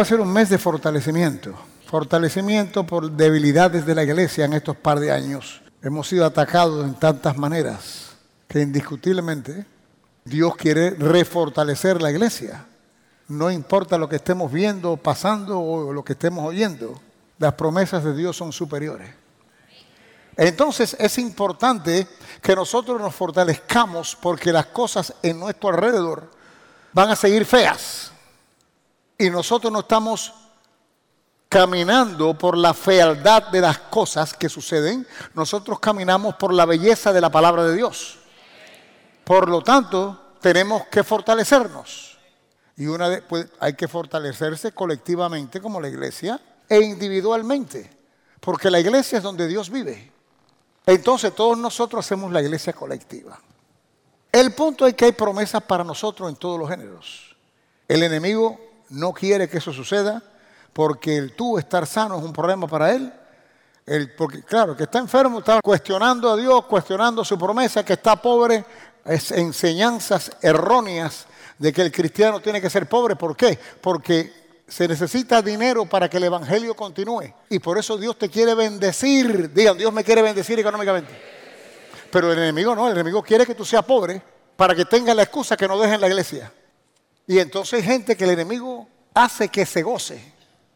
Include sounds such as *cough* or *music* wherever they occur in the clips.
Va a ser un mes de fortalecimiento. Fortalecimiento por debilidades de la iglesia en estos par de años. Hemos sido atacados en tantas maneras que indiscutiblemente Dios quiere refortalecer la iglesia. No importa lo que estemos viendo, pasando o lo que estemos oyendo, las promesas de Dios son superiores. Entonces es importante que nosotros nos fortalezcamos porque las cosas en nuestro alrededor van a seguir feas y nosotros no estamos caminando por la fealdad de las cosas que suceden, nosotros caminamos por la belleza de la palabra de Dios. Por lo tanto, tenemos que fortalecernos. Y una vez pues, hay que fortalecerse colectivamente como la iglesia e individualmente, porque la iglesia es donde Dios vive. Entonces todos nosotros hacemos la iglesia colectiva. El punto es que hay promesas para nosotros en todos los géneros. El enemigo no quiere que eso suceda porque el tú estar sano es un problema para él. El, porque claro, que está enfermo está cuestionando a Dios, cuestionando su promesa, que está pobre, es enseñanzas erróneas de que el cristiano tiene que ser pobre. ¿Por qué? Porque se necesita dinero para que el evangelio continúe. Y por eso Dios te quiere bendecir. Digan, Dios me quiere bendecir económicamente. Pero el enemigo no, el enemigo quiere que tú seas pobre para que tenga la excusa que no dejen la iglesia. Y entonces hay gente que el enemigo hace que se goce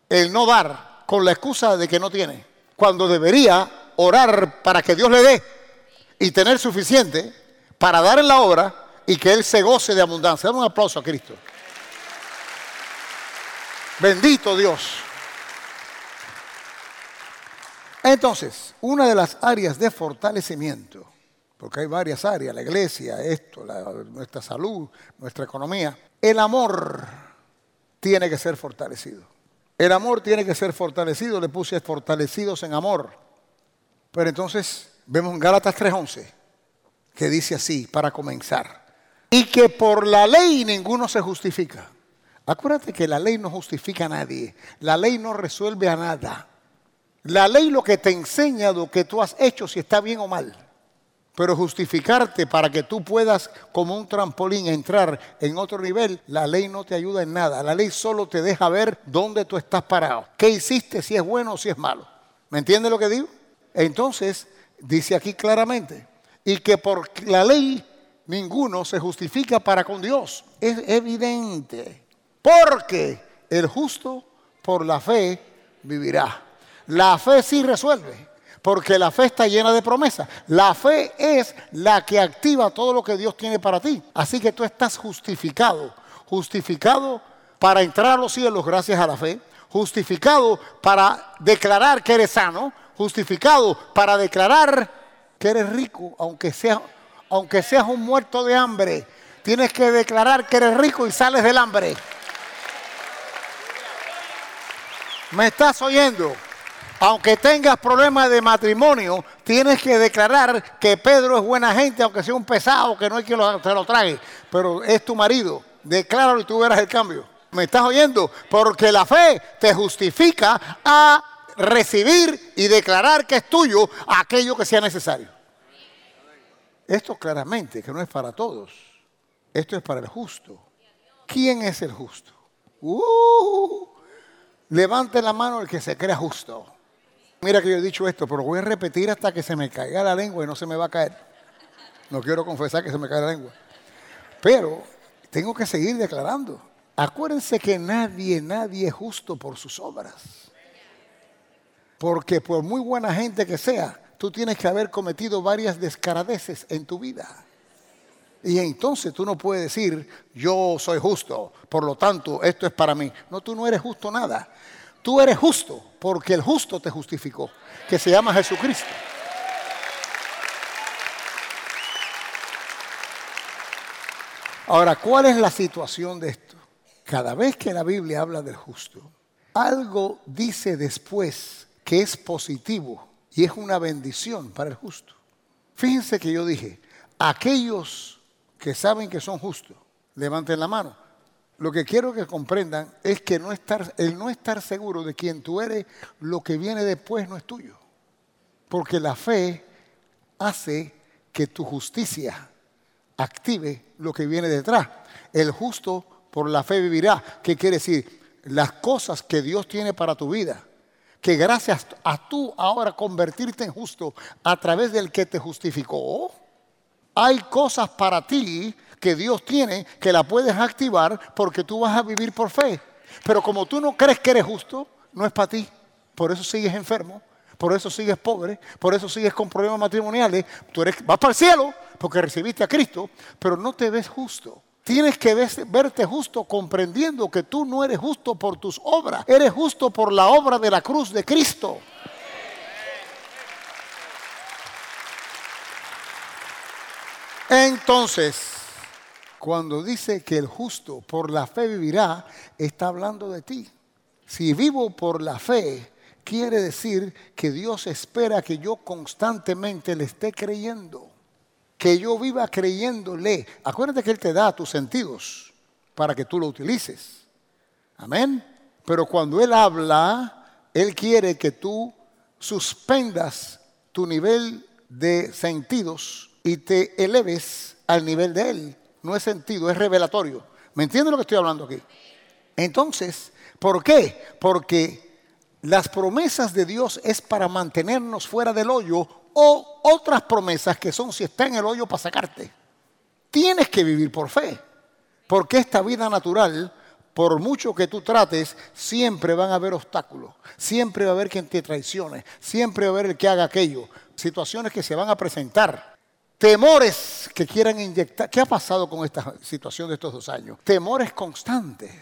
el no dar con la excusa de que no tiene, cuando debería orar para que Dios le dé y tener suficiente para dar en la obra y que Él se goce de abundancia. Dame un aplauso a Cristo. Bendito Dios. Entonces, una de las áreas de fortalecimiento porque hay varias áreas, la iglesia, esto, nuestra salud, nuestra economía. El amor tiene que ser fortalecido. El amor tiene que ser fortalecido, le puse fortalecidos en amor. Pero entonces vemos en Gálatas 3:11, que dice así, para comenzar, y que por la ley ninguno se justifica. Acuérdate que la ley no justifica a nadie, la ley no resuelve a nada. La ley lo que te enseña lo que tú has hecho, si está bien o mal. Pero justificarte para que tú puedas como un trampolín entrar en otro nivel, la ley no te ayuda en nada. La ley solo te deja ver dónde tú estás parado. ¿Qué hiciste? Si es bueno o si es malo. ¿Me entiendes lo que digo? Entonces, dice aquí claramente, y que por la ley ninguno se justifica para con Dios. Es evidente. Porque el justo por la fe vivirá. La fe sí resuelve. Porque la fe está llena de promesas. La fe es la que activa todo lo que Dios tiene para ti. Así que tú estás justificado. Justificado para entrar a los cielos gracias a la fe. Justificado para declarar que eres sano. Justificado para declarar que eres rico, aunque, sea, aunque seas un muerto de hambre. Tienes que declarar que eres rico y sales del hambre. ¿Me estás oyendo? Aunque tengas problemas de matrimonio, tienes que declarar que Pedro es buena gente, aunque sea un pesado, que no hay quien te lo trague. Pero es tu marido. Decláralo y tú verás el cambio. ¿Me estás oyendo? Porque la fe te justifica a recibir y declarar que es tuyo aquello que sea necesario. Esto claramente que no es para todos. Esto es para el justo. ¿Quién es el justo? Uh, levante la mano el que se crea justo. Mira que yo he dicho esto, pero voy a repetir hasta que se me caiga la lengua y no se me va a caer. No quiero confesar que se me cae la lengua. Pero tengo que seguir declarando. Acuérdense que nadie, nadie es justo por sus obras. Porque por muy buena gente que sea, tú tienes que haber cometido varias descaradeces en tu vida. Y entonces tú no puedes decir, yo soy justo, por lo tanto, esto es para mí. No, tú no eres justo nada. Tú eres justo porque el justo te justificó, que se llama Jesucristo. Ahora, ¿cuál es la situación de esto? Cada vez que la Biblia habla del justo, algo dice después que es positivo y es una bendición para el justo. Fíjense que yo dije, aquellos que saben que son justos, levanten la mano. Lo que quiero que comprendan es que no estar, el no estar seguro de quién tú eres, lo que viene después no es tuyo. Porque la fe hace que tu justicia active lo que viene detrás. El justo por la fe vivirá. ¿Qué quiere decir? las cosas que Dios tiene para tu vida, que gracias a tú ahora convertirte en justo a través del que te justificó, hay cosas para ti que Dios tiene que la puedes activar porque tú vas a vivir por fe. Pero como tú no crees que eres justo, no es para ti. Por eso sigues enfermo, por eso sigues pobre, por eso sigues con problemas matrimoniales. Tú eres, vas para el cielo porque recibiste a Cristo, pero no te ves justo. Tienes que verte justo comprendiendo que tú no eres justo por tus obras, eres justo por la obra de la cruz de Cristo. Entonces, cuando dice que el justo por la fe vivirá, está hablando de ti. Si vivo por la fe, quiere decir que Dios espera que yo constantemente le esté creyendo que yo viva creyéndole. Acuérdate que Él te da tus sentidos para que tú lo utilices. Amén. Pero cuando Él habla, Él quiere que tú suspendas tu nivel de sentidos y te eleves al nivel de Él. No es sentido, es revelatorio. ¿Me entiendes lo que estoy hablando aquí? Entonces, ¿por qué? Porque las promesas de Dios es para mantenernos fuera del hoyo o otras promesas que son si está en el hoyo para sacarte. Tienes que vivir por fe, porque esta vida natural, por mucho que tú trates, siempre van a haber obstáculos, siempre va a haber quien te traicione, siempre va a haber el que haga aquello, situaciones que se van a presentar, temores que quieran inyectar. ¿Qué ha pasado con esta situación de estos dos años? Temores constantes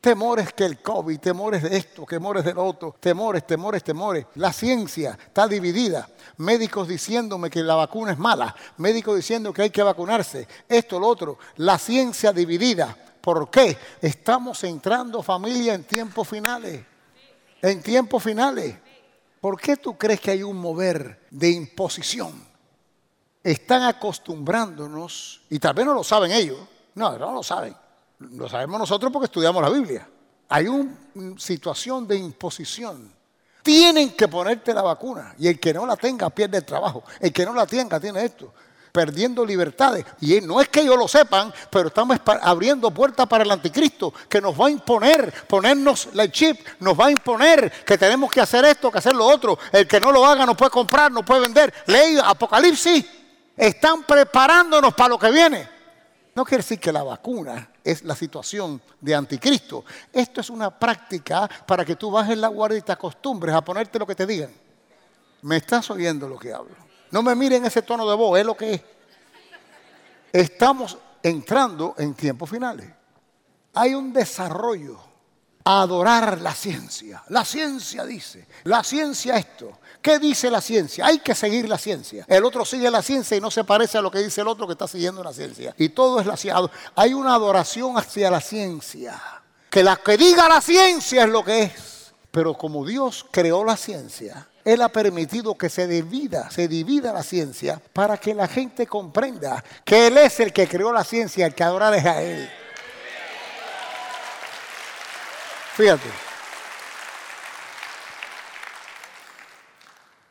temores que el COVID, temores de esto, temores del otro, temores, temores, temores. La ciencia está dividida. Médicos diciéndome que la vacuna es mala, médicos diciendo que hay que vacunarse, esto, lo otro. La ciencia dividida. ¿Por qué? Estamos entrando familia en tiempos finales. En tiempos finales. ¿Por qué tú crees que hay un mover de imposición? Están acostumbrándonos, y tal vez no lo saben ellos, no, no lo saben lo sabemos nosotros porque estudiamos la Biblia. Hay una situación de imposición. Tienen que ponerte la vacuna y el que no la tenga pierde el trabajo. El que no la tenga tiene esto perdiendo libertades. Y no es que ellos lo sepan, pero estamos abriendo puertas para el anticristo, que nos va a imponer, ponernos la chip, nos va a imponer que tenemos que hacer esto, que hacer lo otro. El que no lo haga no puede comprar, no puede vender. Ley Apocalipsis. Están preparándonos para lo que viene. No quiere decir que la vacuna es la situación de anticristo. Esto es una práctica para que tú bajes la guardia y te acostumbres a ponerte lo que te digan. ¿Me estás oyendo lo que hablo? No me miren ese tono de voz, es lo que es. Estamos entrando en tiempos finales. Hay un desarrollo adorar la ciencia. La ciencia dice, la ciencia esto, ¿Qué dice la ciencia? Hay que seguir la ciencia. El otro sigue la ciencia y no se parece a lo que dice el otro que está siguiendo la ciencia. Y todo es la ciencia. Hay una adoración hacia la ciencia. Que la que diga la ciencia es lo que es. Pero como Dios creó la ciencia, Él ha permitido que se divida, se divida la ciencia para que la gente comprenda que Él es el que creó la ciencia, el que adorar es a Él. Fíjate.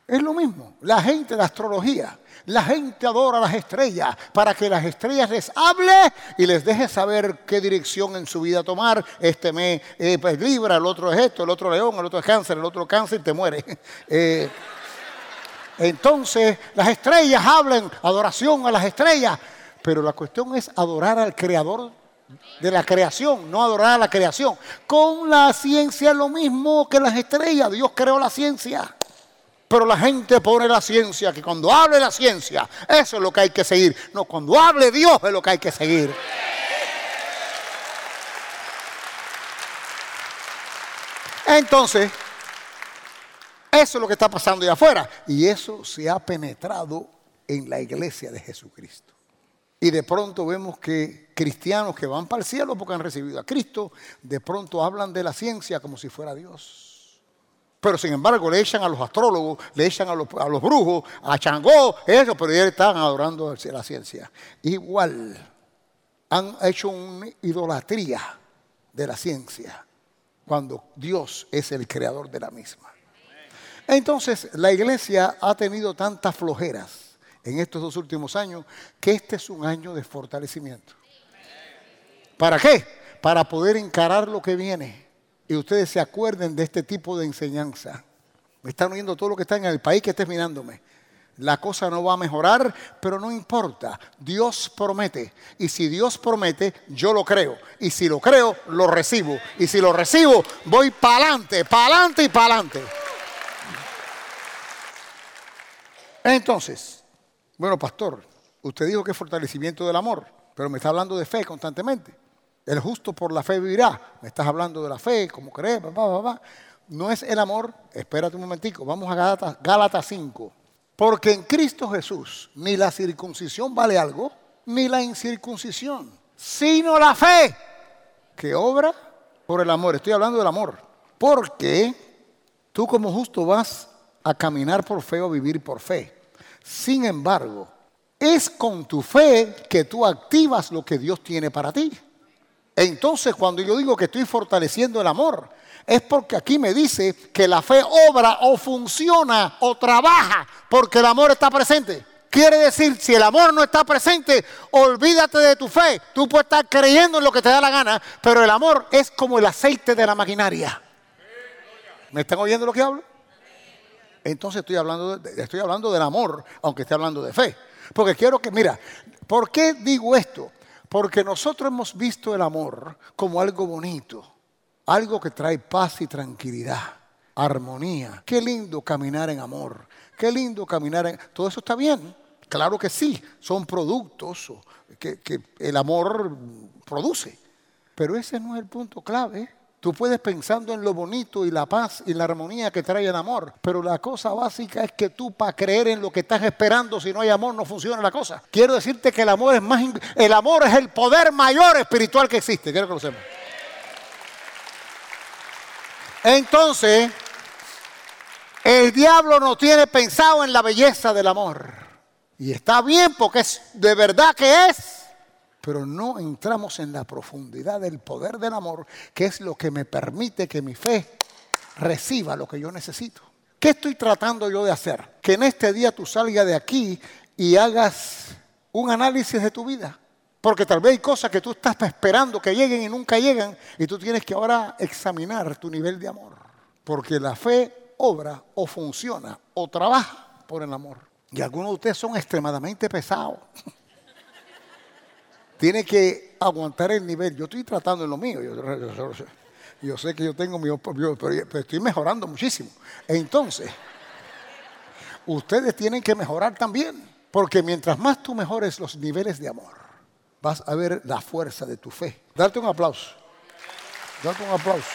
Es lo mismo. La gente de astrología, la gente adora las estrellas para que las estrellas les hable y les deje saber qué dirección en su vida tomar. Este mes eh, pues Libra, el otro es esto, el otro León, el otro es Cáncer, el otro Cáncer, te muere. *laughs* Eh, entonces, las estrellas hablan, adoración a las estrellas, pero la cuestión es adorar al creador de la creación, no adorar a la creación. Con la ciencia es lo mismo que las estrellas, Dios creó la ciencia. Pero la gente pone la ciencia, que cuando hable la ciencia, eso es lo que hay que seguir. No, cuando hable Dios es lo que hay que seguir. Entonces, eso es lo que está pasando allá afuera. Y eso se ha penetrado en la iglesia de Jesucristo. Y de pronto vemos que cristianos que van para el cielo porque han recibido a Cristo, de pronto hablan de la ciencia como si fuera Dios. Pero sin embargo le echan a los astrólogos, le echan a los, brujos, a Changó, eso, pero ellos están adorando la ciencia. Igual han hecho una idolatría de la ciencia cuando Dios es el creador de la misma. Entonces la iglesia ha tenido tantas flojeras en estos dos últimos años que este es un año de fortalecimiento. ¿Para qué? Para poder encarar lo que viene y ustedes se acuerden de este tipo de enseñanza. Me están oyendo todo lo que está en el país que estés mirándome. La cosa no va a mejorar, pero no importa. Dios promete. Y si Dios promete, yo lo creo. Y si lo creo, lo recibo. Y si lo recibo, voy para adelante, para adelante y para adelante. Entonces, bueno, pastor, usted dijo que es fortalecimiento del amor, pero me está hablando de fe constantemente. El justo por la fe vivirá. Me estás hablando de la fe, como crees, No es el amor, espérate un momentico, vamos a Gálatas 5. Porque en Cristo Jesús ni la circuncisión vale algo, ni la incircuncisión, sino la fe que obra por el amor. Estoy hablando del amor. Porque tú como justo vas a caminar por fe o vivir por fe. Sin embargo, es con tu fe que tú activas lo que Dios tiene para ti. Entonces, cuando yo digo que estoy fortaleciendo el amor, es porque aquí me dice que la fe obra o funciona o trabaja porque el amor está presente. Quiere decir, si el amor no está presente, olvídate de tu fe. Tú puedes estar creyendo en lo que te da la gana, pero el amor es como el aceite de la maquinaria. ¿Me están oyendo lo que hablo? Entonces estoy hablando, estoy hablando del amor, aunque esté hablando de fe. Porque quiero que, mira, ¿por qué digo esto? Porque nosotros hemos visto el amor como algo bonito algo que trae paz y tranquilidad, armonía. Qué lindo caminar en amor. Qué lindo caminar en... Todo eso está bien. Claro que sí, son productos que, el amor produce. Pero ese no es el punto clave. Tú puedes pensando en lo bonito y la paz y la armonía que trae el amor, pero la cosa básica es que tú para creer en lo que estás esperando, si no hay amor no funciona la cosa. Quiero decirte que el amor es más el amor es el poder mayor espiritual que existe, quiero que lo sepas. Entonces, el diablo no tiene pensado en la belleza del amor. Y está bien porque es de verdad que es. Pero no entramos en la profundidad del poder del amor, que es lo que me permite que mi fe reciba lo que yo necesito. ¿Qué estoy tratando yo de hacer? Que en este día tú salgas de aquí y hagas un análisis de tu vida. Porque tal vez hay cosas que tú estás esperando que lleguen y nunca llegan y tú tienes que ahora examinar tu nivel de amor. Porque la fe obra o funciona o trabaja por el amor. Y algunos de ustedes son extremadamente pesados. Tiene que aguantar el nivel. Yo estoy tratando en lo mío. Yo, sé que yo tengo mi... Pero estoy mejorando muchísimo. Entonces, ustedes tienen que mejorar también. Porque mientras más tú mejores los niveles de amor, vas a ver la fuerza de tu fe. Darte un aplauso. Darte un aplauso.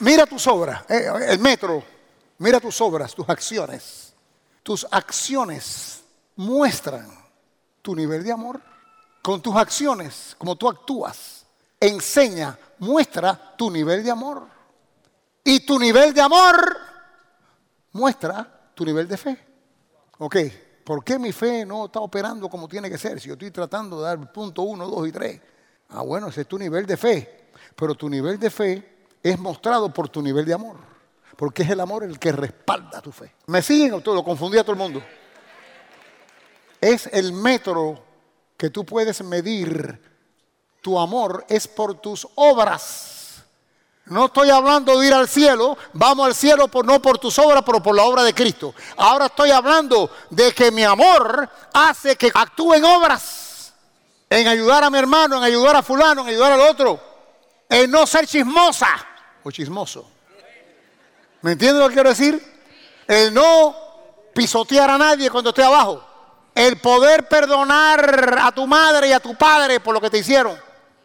Mira tus obras, eh, el metro, mira tus obras, tus acciones. Tus acciones muestran tu nivel de amor. Con tus acciones, como tú actúas, enseña, muestra tu nivel de amor. Y tu nivel de amor muestra tu nivel de fe. Ok, ¿Por qué mi fe no está operando como tiene que ser? Si yo estoy tratando de dar punto uno, dos y tres. Ah, bueno, ese es tu nivel de fe. Pero tu nivel de fe es mostrado por tu nivel de amor. Porque es el amor el que respalda tu fe. ¿Me siguen o? Lo confundí a todo el mundo. Es el metro que tú puedes medir tu amor, es por tus obras. No estoy hablando de ir al cielo, vamos al cielo por, no por tus obras, pero por la obra de Cristo. Ahora estoy hablando de que mi amor hace que actúe en obras, en ayudar a mi hermano, en ayudar a fulano, en ayudar al otro, en no ser chismosa o chismoso. ¿Me entiendes lo que quiero decir? El no pisotear a nadie cuando esté abajo. El poder perdonar a tu madre y a tu padre por lo que te hicieron.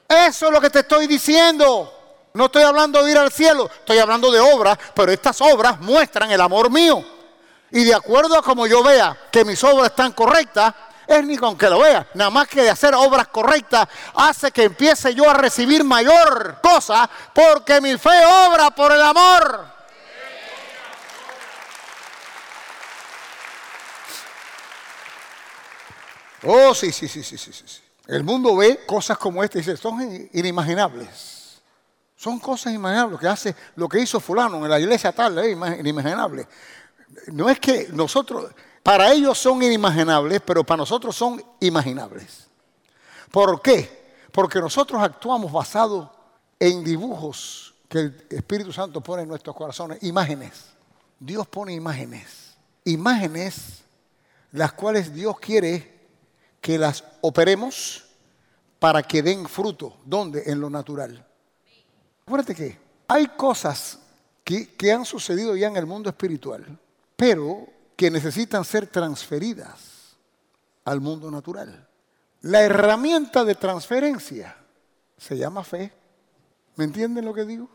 Eso es lo que te estoy diciendo. No estoy hablando de ir al cielo, estoy hablando de obras, pero estas obras muestran el amor mío. Y de acuerdo a como yo vea que mis obras están correctas, es ni con que lo vea, nada más que de hacer obras correctas hace que empiece yo a recibir mayor cosa, porque mi fe obra por el amor. Oh, sí, sí, sí, sí, sí, sí. El mundo ve cosas como esta y dice, son inimaginables. Son cosas inimaginables. Lo que hace, lo que hizo fulano en la iglesia tal, es inimaginable. No es que nosotros, para ellos son inimaginables, pero para nosotros son imaginables. ¿Por qué? Porque nosotros actuamos basado en dibujos que el Espíritu Santo pone en nuestros corazones, imágenes. Dios pone imágenes. Imágenes las cuales Dios quiere que las operemos para que den fruto. ¿Dónde? En lo natural. Acuérdate que hay cosas que, que han sucedido ya en el mundo espiritual, pero que necesitan ser transferidas al mundo natural. La herramienta de transferencia se llama fe. ¿Me entienden lo que digo?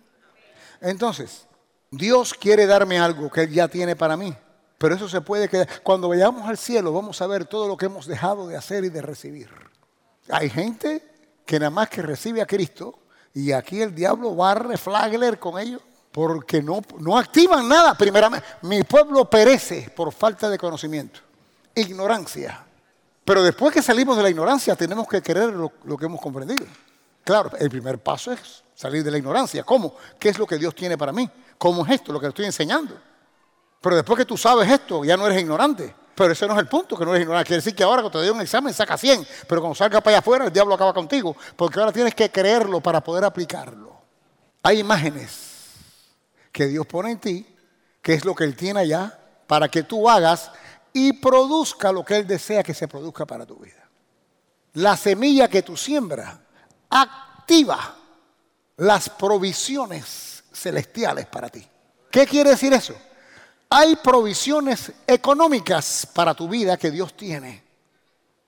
Entonces, Dios quiere darme algo que Él ya tiene para mí. Pero eso se puede quedar. Cuando vayamos al cielo vamos a ver todo lo que hemos dejado de hacer y de recibir. Hay gente que nada más que recibe a Cristo y aquí el diablo barre flagler con ellos porque no, no activan nada. Primeramente, mi pueblo perece por falta de conocimiento, ignorancia. Pero después que salimos de la ignorancia tenemos que creer lo, lo que hemos comprendido. Claro, el primer paso es salir de la ignorancia. ¿Cómo? ¿Qué es lo que Dios tiene para mí? ¿Cómo es esto? Lo que estoy enseñando. Pero después que tú sabes esto, ya no eres ignorante. Pero ese no es el punto, que no eres ignorante. Quiere decir que ahora cuando te doy un examen saca 100, pero cuando salga para allá afuera el diablo acaba contigo, porque ahora tienes que creerlo para poder aplicarlo. Hay imágenes que Dios pone en ti, que es lo que Él tiene allá, para que tú hagas y produzca lo que Él desea que se produzca para tu vida. La semilla que tú siembras activa las provisiones celestiales para ti. ¿Qué quiere decir eso? Hay provisiones económicas para tu vida que Dios tiene.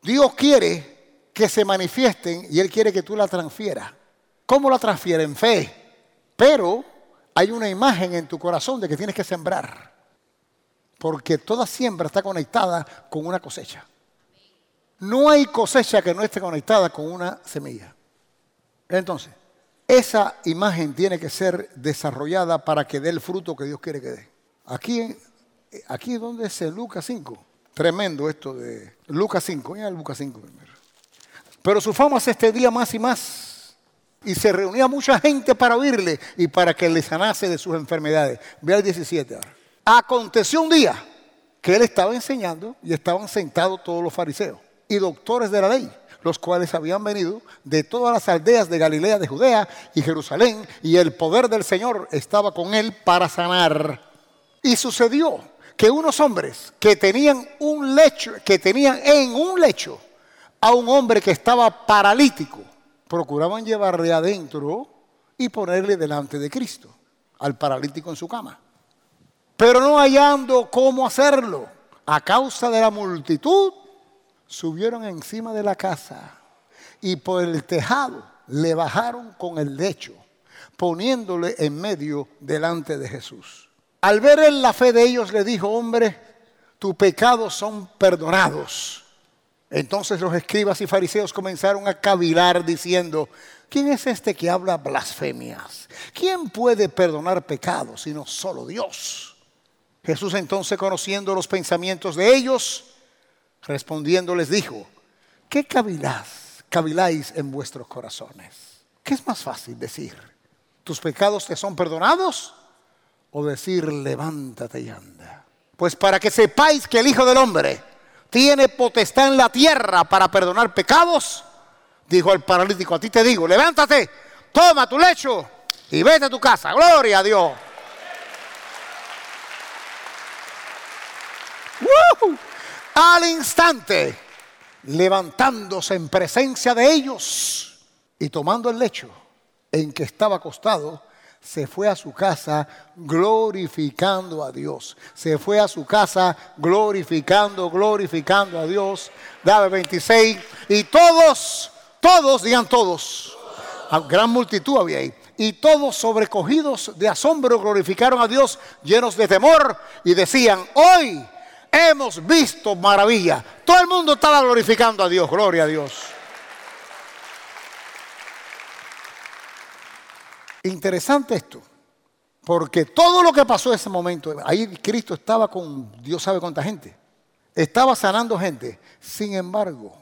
Dios quiere que se manifiesten y Él quiere que tú la transfieras. ¿Cómo la transfiere? En fe. Pero hay una imagen en tu corazón de que tienes que sembrar. Porque toda siembra está conectada con una cosecha. No hay cosecha que no esté conectada con una semilla. Entonces, esa imagen tiene que ser desarrollada para que dé el fruto que Dios quiere que dé. Aquí, aquí donde es Lucas 5. Tremendo esto de Lucas 5. Mira Lucas 5 primero. Pero su fama se extendía más y más. Y se reunía mucha gente para oírle y para que le sanase de sus enfermedades. Ve al 17 ahora. Aconteció un día que él estaba enseñando y estaban sentados todos los fariseos y doctores de la ley los cuales habían venido de todas las aldeas de Galilea, de Judea y Jerusalén, y el poder del Señor estaba con él para sanar. Y sucedió que unos hombres que tenían un lecho, que tenían en un lecho a un hombre que estaba paralítico, procuraban llevarle adentro y ponerle delante de Cristo, al paralítico en su cama. Pero no hallando cómo hacerlo, a causa de la multitud, subieron encima de la casa y por el tejado le bajaron con el lecho, poniéndole en medio delante de Jesús. Al ver en la fe de ellos le dijo, hombre, tus pecados son perdonados. Entonces los escribas y fariseos comenzaron a cavilar diciendo, ¿quién es este que habla blasfemias? ¿Quién puede perdonar pecados sino solo Dios? Jesús entonces conociendo los pensamientos de ellos, Respondiendo les dijo, ¿qué cavilás, caviláis en vuestros corazones? ¿Qué es más fácil decir? ¿Tus pecados te son perdonados? O decir, levántate y anda. Pues para que sepáis que el Hijo del Hombre tiene potestad en la tierra para perdonar pecados, dijo el paralítico, a ti te digo, levántate, toma tu lecho y vete a tu casa. Gloria a Dios. al instante, levantándose en presencia de ellos y tomando el lecho en que estaba acostado, se fue a su casa glorificando a Dios. Se fue a su casa glorificando, glorificando a Dios. Dame 26. Y todos, todos, digan todos. Gran multitud había ahí. Y todos sobrecogidos de asombro glorificaron a Dios, llenos de temor, y decían, hoy hemos visto maravilla. Todo el mundo estaba glorificando a Dios, gloria a Dios. Interesante esto, porque todo lo que pasó en ese momento, ahí Cristo estaba con Dios sabe cuánta gente, estaba sanando gente. Sin embargo,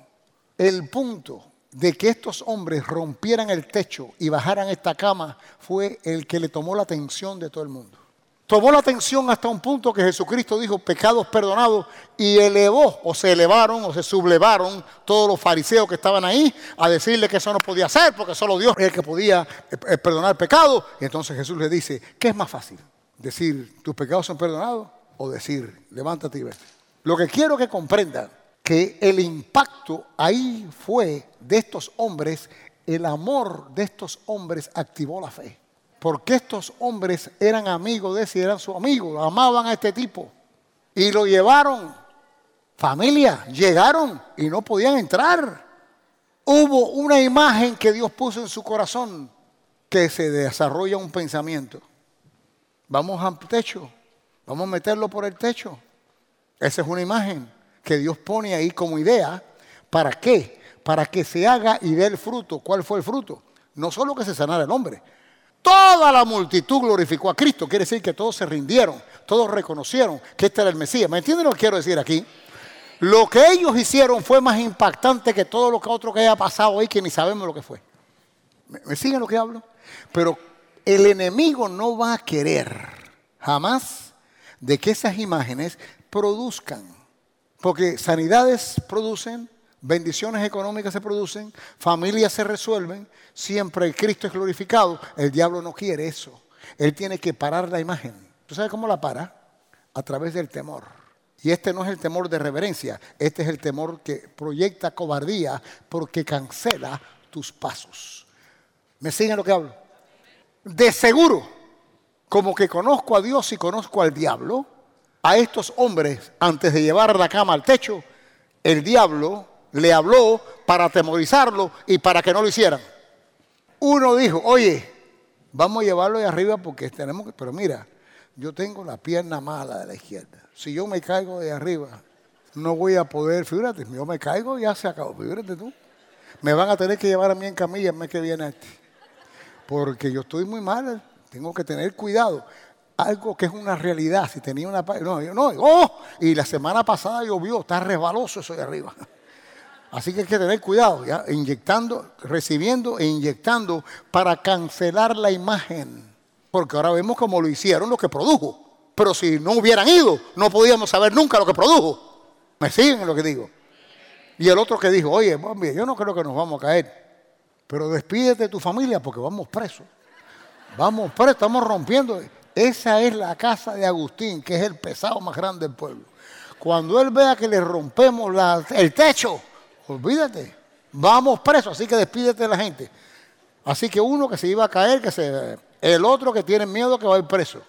el punto de que estos hombres rompieran el techo y bajaran esta cama fue el que le tomó la atención de todo el mundo. Tomó la atención hasta un punto que Jesucristo dijo pecados perdonados y elevó o se elevaron o se sublevaron todos los fariseos que estaban ahí a decirle que eso no podía ser porque solo Dios es el que podía eh, eh, perdonar pecados. Y entonces Jesús le dice, ¿qué es más fácil? Decir, tus pecados son perdonados o decir, levántate y vete. Lo que quiero que comprendan que el impacto ahí fue de estos hombres, el amor de estos hombres activó la fe. Porque estos hombres eran amigos de ese, eran sus amigos, amaban a este tipo. Y lo llevaron, familia, llegaron y no podían entrar. Hubo una imagen que Dios puso en su corazón que se desarrolla un pensamiento. Vamos al techo, vamos a meterlo por el techo. Esa es una imagen que Dios pone ahí como idea. ¿Para qué? Para que se haga y dé el fruto. ¿Cuál fue el fruto? No solo que se sanara el hombre, Toda la multitud glorificó a Cristo. Quiere decir que todos se rindieron, todos reconocieron que este era el Mesías. ¿Me entienden lo que quiero decir aquí? Lo que ellos hicieron fue más impactante que todo lo que otro que haya pasado ahí, que ni sabemos lo que fue. ¿Me, siguen lo que hablo? Pero el enemigo no va a querer jamás de que esas imágenes produzcan. Porque sanidades producen, bendiciones económicas se producen, familias se resuelven, siempre Cristo es glorificado. El diablo no quiere eso. Él tiene que parar la imagen. ¿Tú sabes cómo la para? A través del temor. Y este no es el temor de reverencia, este es el temor que proyecta cobardía porque cancela tus pasos. ¿Me siguen lo que hablo? De seguro, como que conozco a Dios y conozco al diablo, a estos hombres, antes de llevar la cama al techo, el diablo le habló para atemorizarlo y para que no lo hicieran. Uno dijo, oye, vamos a llevarlo de arriba porque tenemos que... Pero mira, yo tengo la pierna mala de la izquierda. Si yo me caigo de arriba, no voy a poder, fíjate, yo me caigo y ya se acabó, fíjate tú. Me van a tener que llevar a mí en camilla el mes que viene este. Porque yo estoy muy mal, tengo que tener cuidado. Algo que es una realidad, si tenía una... No, no, oh, y la semana pasada llovió, está resbaloso eso de arriba. Así que hay que tener cuidado, ¿ya? inyectando, recibiendo e inyectando para cancelar la imagen. Porque ahora vemos cómo lo hicieron lo que produjo. Pero si no hubieran ido, no podíamos saber nunca lo que produjo. ¿Me siguen en lo que digo? Y el otro que dijo, oye, yo no creo que nos vamos a caer. Pero despídete de tu familia porque vamos presos. Vamos presos, estamos rompiendo. Esa es la casa de Agustín, que es el pesado más grande del pueblo. Cuando él vea que le rompemos el techo, Olvídate. Vamos presos, así que despídete de la gente. Así que uno que se iba a caer, que se, el otro que tiene miedo que va a ir preso.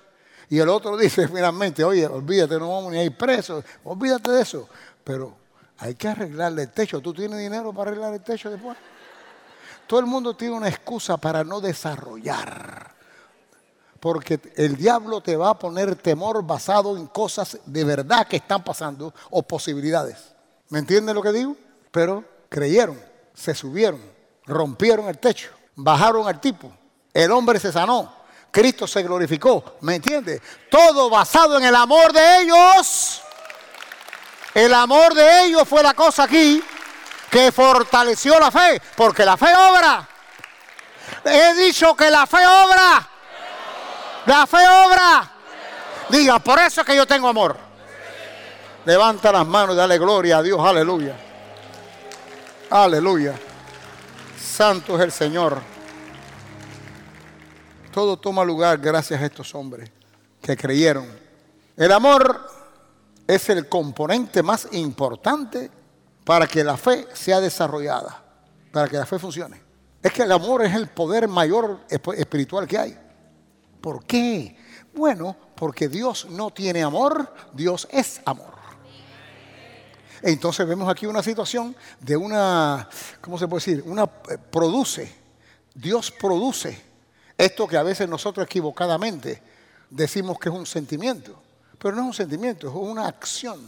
Y el otro *laughs* dice finalmente, oye, olvídate, no vamos ni a ir presos, olvídate de eso. Pero hay que arreglarle el techo. ¿Tú tienes dinero para arreglar el techo después? Todo el mundo tiene una excusa para no desarrollar. Porque el diablo te va a poner temor basado en cosas de verdad que están pasando o posibilidades. ¿Me entiendes lo que digo? Pero creyeron, se subieron, rompieron el techo, bajaron al tipo, el hombre se sanó, Cristo se glorificó, ¿me entiendes? Todo basado en el amor de ellos. El amor de ellos fue la cosa aquí que fortaleció la fe, porque la fe obra. He dicho que la fe obra. La fe obra. Diga, por eso es que yo tengo amor. Levanta las manos y dale gloria a Dios, aleluya. Aleluya. Santo es el Señor. Todo toma lugar gracias a estos hombres que creyeron. El amor es el componente más importante para que la fe sea desarrollada, para que la fe funcione. Es que el amor es el poder mayor espiritual que hay. ¿Por qué? Bueno, porque Dios no tiene amor, Dios es amor. Entonces vemos aquí una situación de una, ¿cómo se puede decir? Una eh, produce, Dios produce esto que a veces nosotros equivocadamente decimos que es un sentimiento, pero no es un sentimiento, es una acción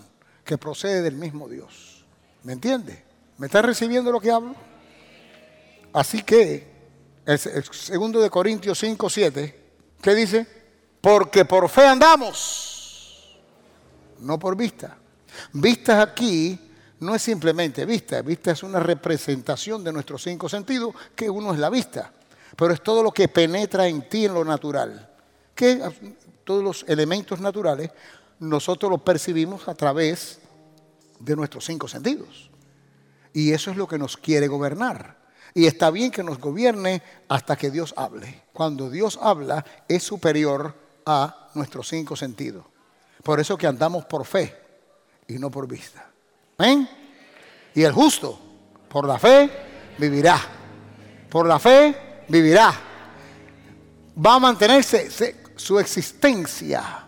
que procede del mismo Dios. ¿Me entiende? ¿Me está recibiendo lo que hablo? Así que, el, segundo de Corintios 5, 7, ¿qué dice? Porque por fe andamos, no por vista. Vistas aquí no es simplemente vista, vista es una representación de nuestros cinco sentidos, que uno es la vista, pero es todo lo que penetra en ti en lo natural. todos los elementos naturales, nosotros los percibimos a través de nuestros cinco sentidos. Y eso es lo que nos quiere gobernar. Y está bien que nos gobierne hasta que Dios hable. Cuando Dios habla es superior a nuestros cinco sentidos. Por eso que andamos por fe y no por vista. ¿Ven? Y el justo, por la fe, vivirá. Por la fe, vivirá. Va a mantenerse su existencia.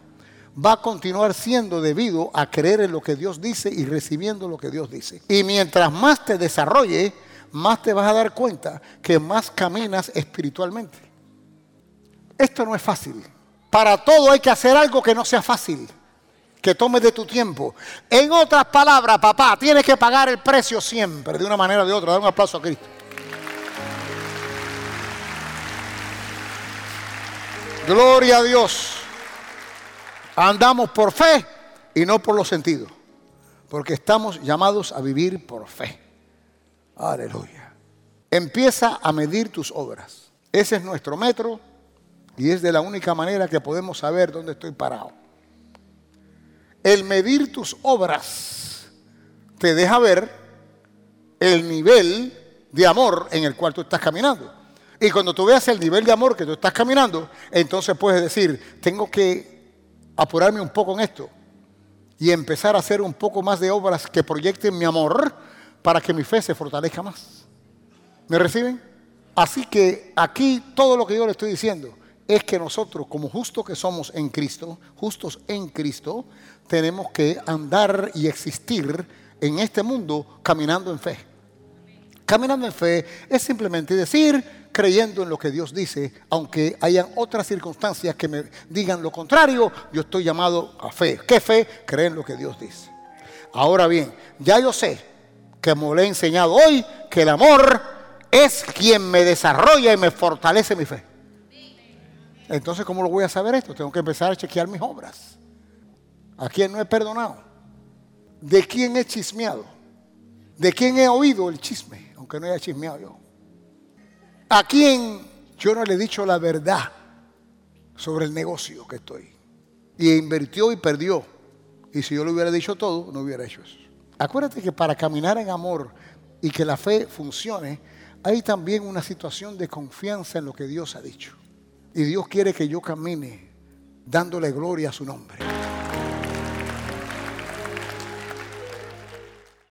Va a continuar siendo debido a creer en lo que Dios dice y recibiendo lo que Dios dice. Y mientras más te desarrolle, más te vas a dar cuenta que más caminas espiritualmente. Esto no es fácil. Para todo hay que hacer algo que no sea fácil que tomes de tu tiempo. En otras palabras, papá, tienes que pagar el precio siempre, de una manera o de otra. Dar un aplauso a Cristo. Gloria a Dios. Andamos por fe y no por los sentidos. Porque estamos llamados a vivir por fe. Aleluya. Empieza a medir tus obras. Ese es nuestro metro y es de la única manera que podemos saber dónde estoy parado. El medir tus obras te deja ver el nivel de amor en el cual tú estás caminando. Y cuando tú veas el nivel de amor que tú estás caminando, entonces puedes decir, tengo que apurarme un poco en esto y empezar a hacer un poco más de obras que proyecten mi amor para que mi fe se fortalezca más. ¿Me reciben? Así que aquí todo lo que yo le estoy diciendo es que nosotros, como justos que somos en Cristo, justos en Cristo, tenemos que andar y existir en este mundo caminando en fe. Caminando en fe es simplemente decir, creyendo en lo que Dios dice, aunque hayan otras circunstancias que me digan lo contrario, yo estoy llamado a fe. ¿Qué fe? Creer en lo que Dios dice. Ahora bien, ya yo sé, que me le he enseñado hoy, que el amor es quien me desarrolla y me fortalece mi fe. Entonces, ¿cómo lo voy a saber esto? Tengo que empezar a chequear mis obras. ¿A quién no he perdonado? ¿De quién he chismeado? ¿De quién he oído el chisme? Aunque no haya chismeado yo. ¿A quién yo no le he dicho la verdad sobre el negocio que estoy? Y invirtió y perdió. Y si yo le hubiera dicho todo, no hubiera hecho eso. Acuérdate que para caminar en amor y que la fe funcione, hay también una situación de confianza en lo que Dios ha dicho. Y Dios quiere que yo camine dándole gloria a su nombre.